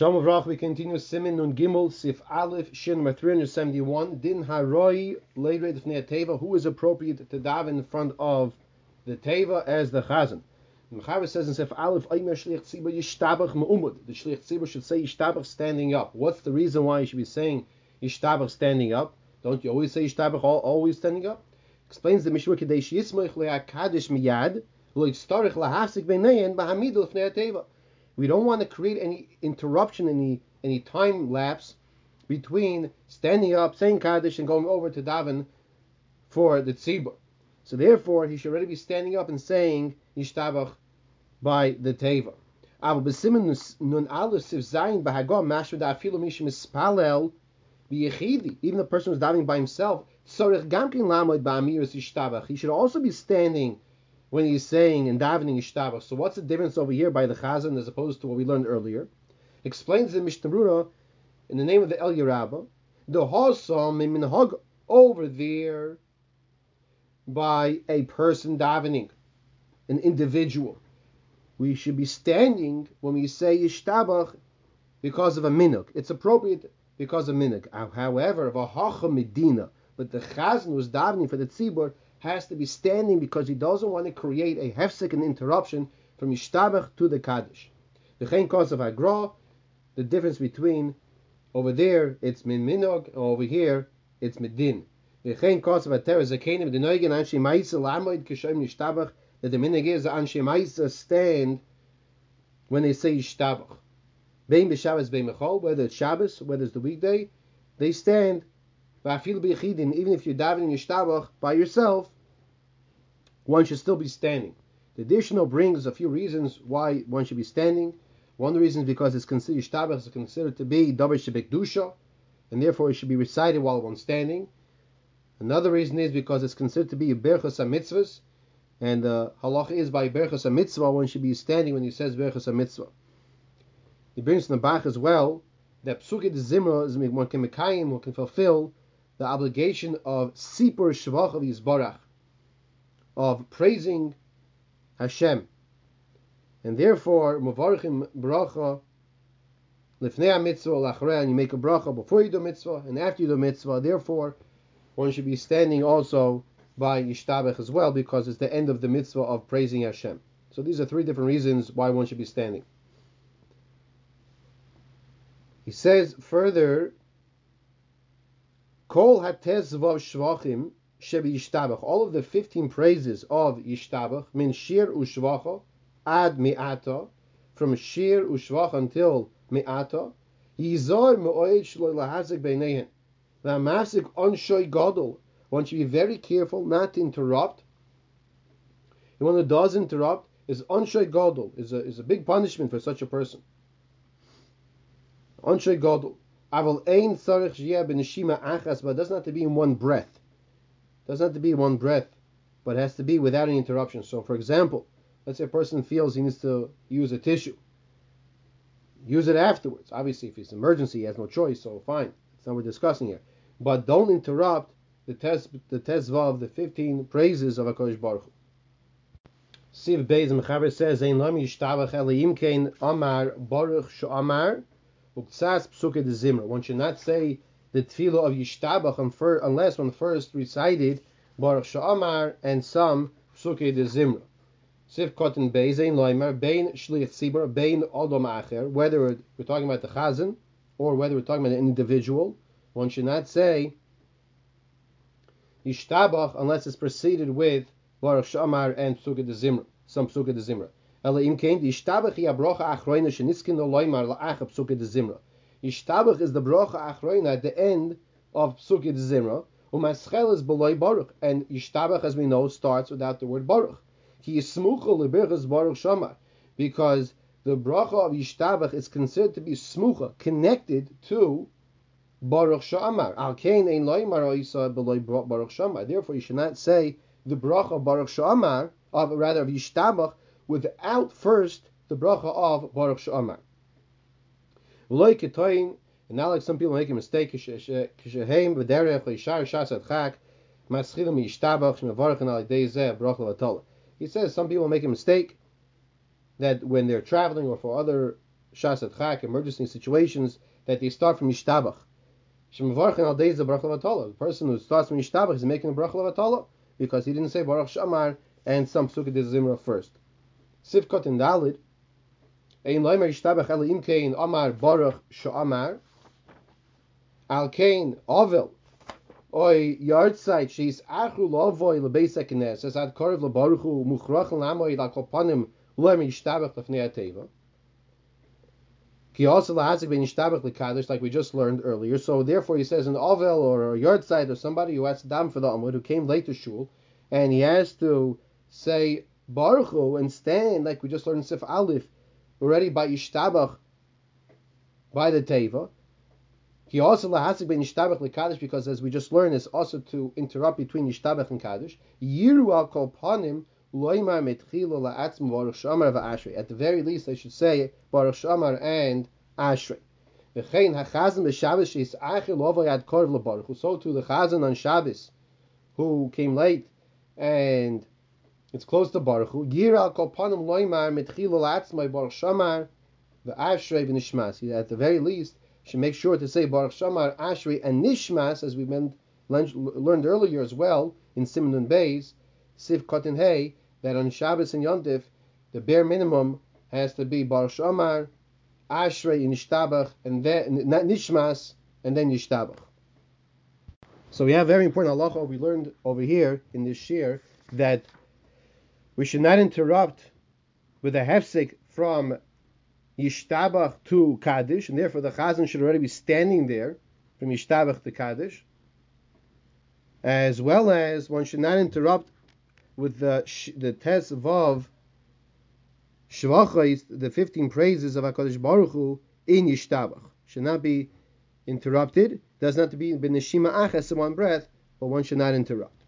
Shalom Avrach, we continue Simin Nun Gimel Sif Aleph Shin number 371 Din Haroi Leire Fnei Teva who is appropriate to daven in front of the Teva as the Chazan. Mechaber says in Sif Aleph Aymer Shlich Tzibah Yishtabach Me'umud the Shlich Tzibah should say Yishtabach standing up. What's the reason why you should be saying Yishtabach standing up? Don't you always say Yishtabach always standing up? Explains the Mishra Kadesh Yismoich Le'akadosh Miyad Lo Yitztarich Lahafsik B'nein B'hamidul Fnei Teva we don't want to create any interruption, any any time lapse between standing up, saying Kaddish, and going over to daven for the tzibur. So therefore, he should already be standing up and saying Yishtabach by the Teva. Even the person who's davening by himself, he should also be standing when he's saying and davening Ishtabach. So what's the difference over here by the Chazan as opposed to what we learned earlier? Explains the Mishnah in the name of the Elya Rabbah, the Hosam Minhag over there by a person davening, an individual. We should be standing when we say Ishtabach because of a minuk. It's appropriate because of minuk. However, of a Medina, but the Chazan was davening for the tzibur, has to be standing because he doesn't want to create a hefsek and interruption from Yishtabach to the Kaddish. The chain cause of Agra, the difference between over there it's min minog, over here it's medin. The chain cause of Ater is a of the noigen anshi ma'isa lamoid Yishtabach that the minig is anshi ma'isa stand when they say Yishtabach. Bein b'Shabbos bein mechol, whether it's Shabbos, whether it's the weekday, they stand even if you're davening Yishtabach by yourself, one should still be standing. The additional brings a few reasons why one should be standing. One of the reasons because it's considered Yishtabach is considered to be Dabar Shebek and therefore it should be recited while one's standing. Another reason is because it's considered to be a Berchas mitzvahs, and the uh, halach is by Berchas mitzvah one should be standing when he says Berchas mitzvah. He brings in the Bach as well that Psukit Zimra is one can mekayim, one can fulfill the obligation of Sipur of Yisbarach, of praising Hashem. And therefore, Mavarchim Bracha, Lifnei mitzvah lachrei, and you make a bracha before you do mitzvah and after you do mitzvah. Therefore, one should be standing also by Yishtabech as well because it's the end of the mitzvah of praising Hashem. So these are three different reasons why one should be standing. He says further Kol hatezvav shvachim shebi yishtabach. All of the 15 praises of yishtabach, min shir ushvacha ad mi'ata, from shir ushvach until mi'ata, yizor me'oid shlo lahazik beinehen. V'amasik onshoy gadol. One should be very careful not to interrupt. And one who does interrupt is onshoy gadol, is a, is a big punishment for such a person. Onshoy gadol. Aval ein tzarich shiyah b'neshima achas, but it doesn't have to be in one breath. Doesn't have to be one breath, but it has to be without any interruption. So, for example, let's say a person feels he needs to use a tissue. Use it afterwards. Obviously, if it's an emergency, he has no choice, so fine. That's not what we're discussing here. But don't interrupt the test the tezva of the 15 praises of HaKadosh Baruch Hu. Siv Beis Mechaber says, Ein lam yishtabach elayim kein amar baruch shu one should not say the tefillah of Yishtabach unless one first recited Baruch Sha'amar and some Psuke de Zimra. Sif Kotten Bein Loimer, Bein Shliach Tzibur, Bein Odom Acher, whether we're talking about the Chazan or whether we're talking about an individual, one should not say Yishtabach unless it's preceded with Baruch Sha'amar and Psuke de Zimra, some Psuke de Zimra. Yishtabach is the brocha achroina at the end of psuke de zimra. Umaschel is beloy baruch, and Yishtabach, as we know, starts without the word baruch. He is smucha lebirchas baruch shamar, because the bracha of Yishtabach is considered to be smucha, connected to Baruch Shamar. Al kain ein loymar isa beloy Baruch Shamar. Therefore, you should not say the bracha of Baruch Shamar, of rather of Yishtabach, without first the bracha of Baruch Sh'amar. and now like some people make a mistake, kisheheim v'derech l'ishar shas chak, maschilim yishtabach shmevarchen al zeh bracha He says some people make a mistake that when they're traveling or for other Shasat Chak, emergency situations, that they start from Yishtabach. Shemavarchin al days the bracha vatala. The person who starts from Yishtabach is making a bracha vatala because he didn't say Baruch Shamar and some Psuke Zimra first. Sivkot and Dalid. Ein loimer Yishtabach ele im kein Amar Baruch Shamar. Al kein Ovel. Oy yahrzeit she's achu lovoy lebeisa kenes as ad korv lebaruchu muchrach lamoy la kopanim loimer Yishtabach lefnei ateva. He also lahazik ben yishtabach lekadosh, like we just learned earlier. So therefore, he says an ovel or a yahrzeit or somebody who has dam for the amud who came late to shul, and he has to say baruch and stand like we just learned in Sif Aleph already by yishtabach by the teva. He also lahazik ben yishtabach lekadosh because as we just learned, it's also to interrupt between yishtabach and kaddish. Yiru al kol panim at the very least, I should say Baruch Shamar and Ashrei. V'chein hachazan b'Shabbos sheis achil lovo yad korv lebaruch. So too the chazan on Shabbos, who came late, and it's close to Baruch Hu. Yir al kol loymar mitchil l'atzmai Baruch Shamar v'Ashrei v'Nishmas. At the very least, should make sure to say Baruch Shamar, Ashrei, and Nishmas, as we learned earlier as well in Simon Beis, Siv Kotin Hay, that on Shabbos and Yontif, the bare minimum has to be Bar Shomar, Ashrei, Nishtabach, and then Nishmas, and then Yishtabach. So we have very important halacha we learned over here in this shir that we should not interrupt with a hefsek from Yishtabach to Kaddish, and therefore the Chazan should already be standing there from Yishtabach to Kaddish, as well as one should not interrupt with the the test of Shvachos, the 15 praises of HaKadosh Baruch Hu in Yishtabach. Should not be interrupted. Does not to be beneshima achas in one breath, but one should not interrupt.